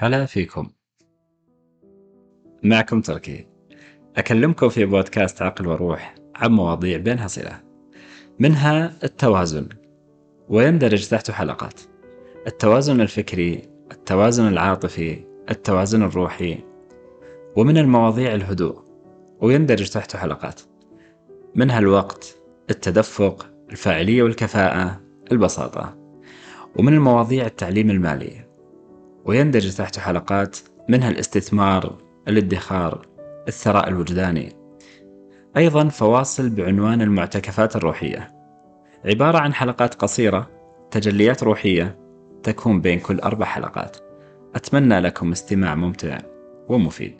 هلا فيكم. معكم تركي. أكلمكم في بودكاست عقل وروح عن مواضيع بينها صلة منها التوازن. ويندرج تحته حلقات؟ التوازن الفكري التوازن العاطفي التوازن الروحي. ومن المواضيع الهدوء. ويندرج تحته حلقات؟ منها الوقت التدفق الفاعلية والكفاءة البساطة. ومن المواضيع التعليم المالي. ويندرج تحته حلقات منها الاستثمار الادخار الثراء الوجداني. أيضا فواصل بعنوان المعتكفات الروحية. عبارة عن حلقات قصيرة تجليات روحية تكون بين كل أربع حلقات. أتمنى لكم استماع ممتع ومفيد.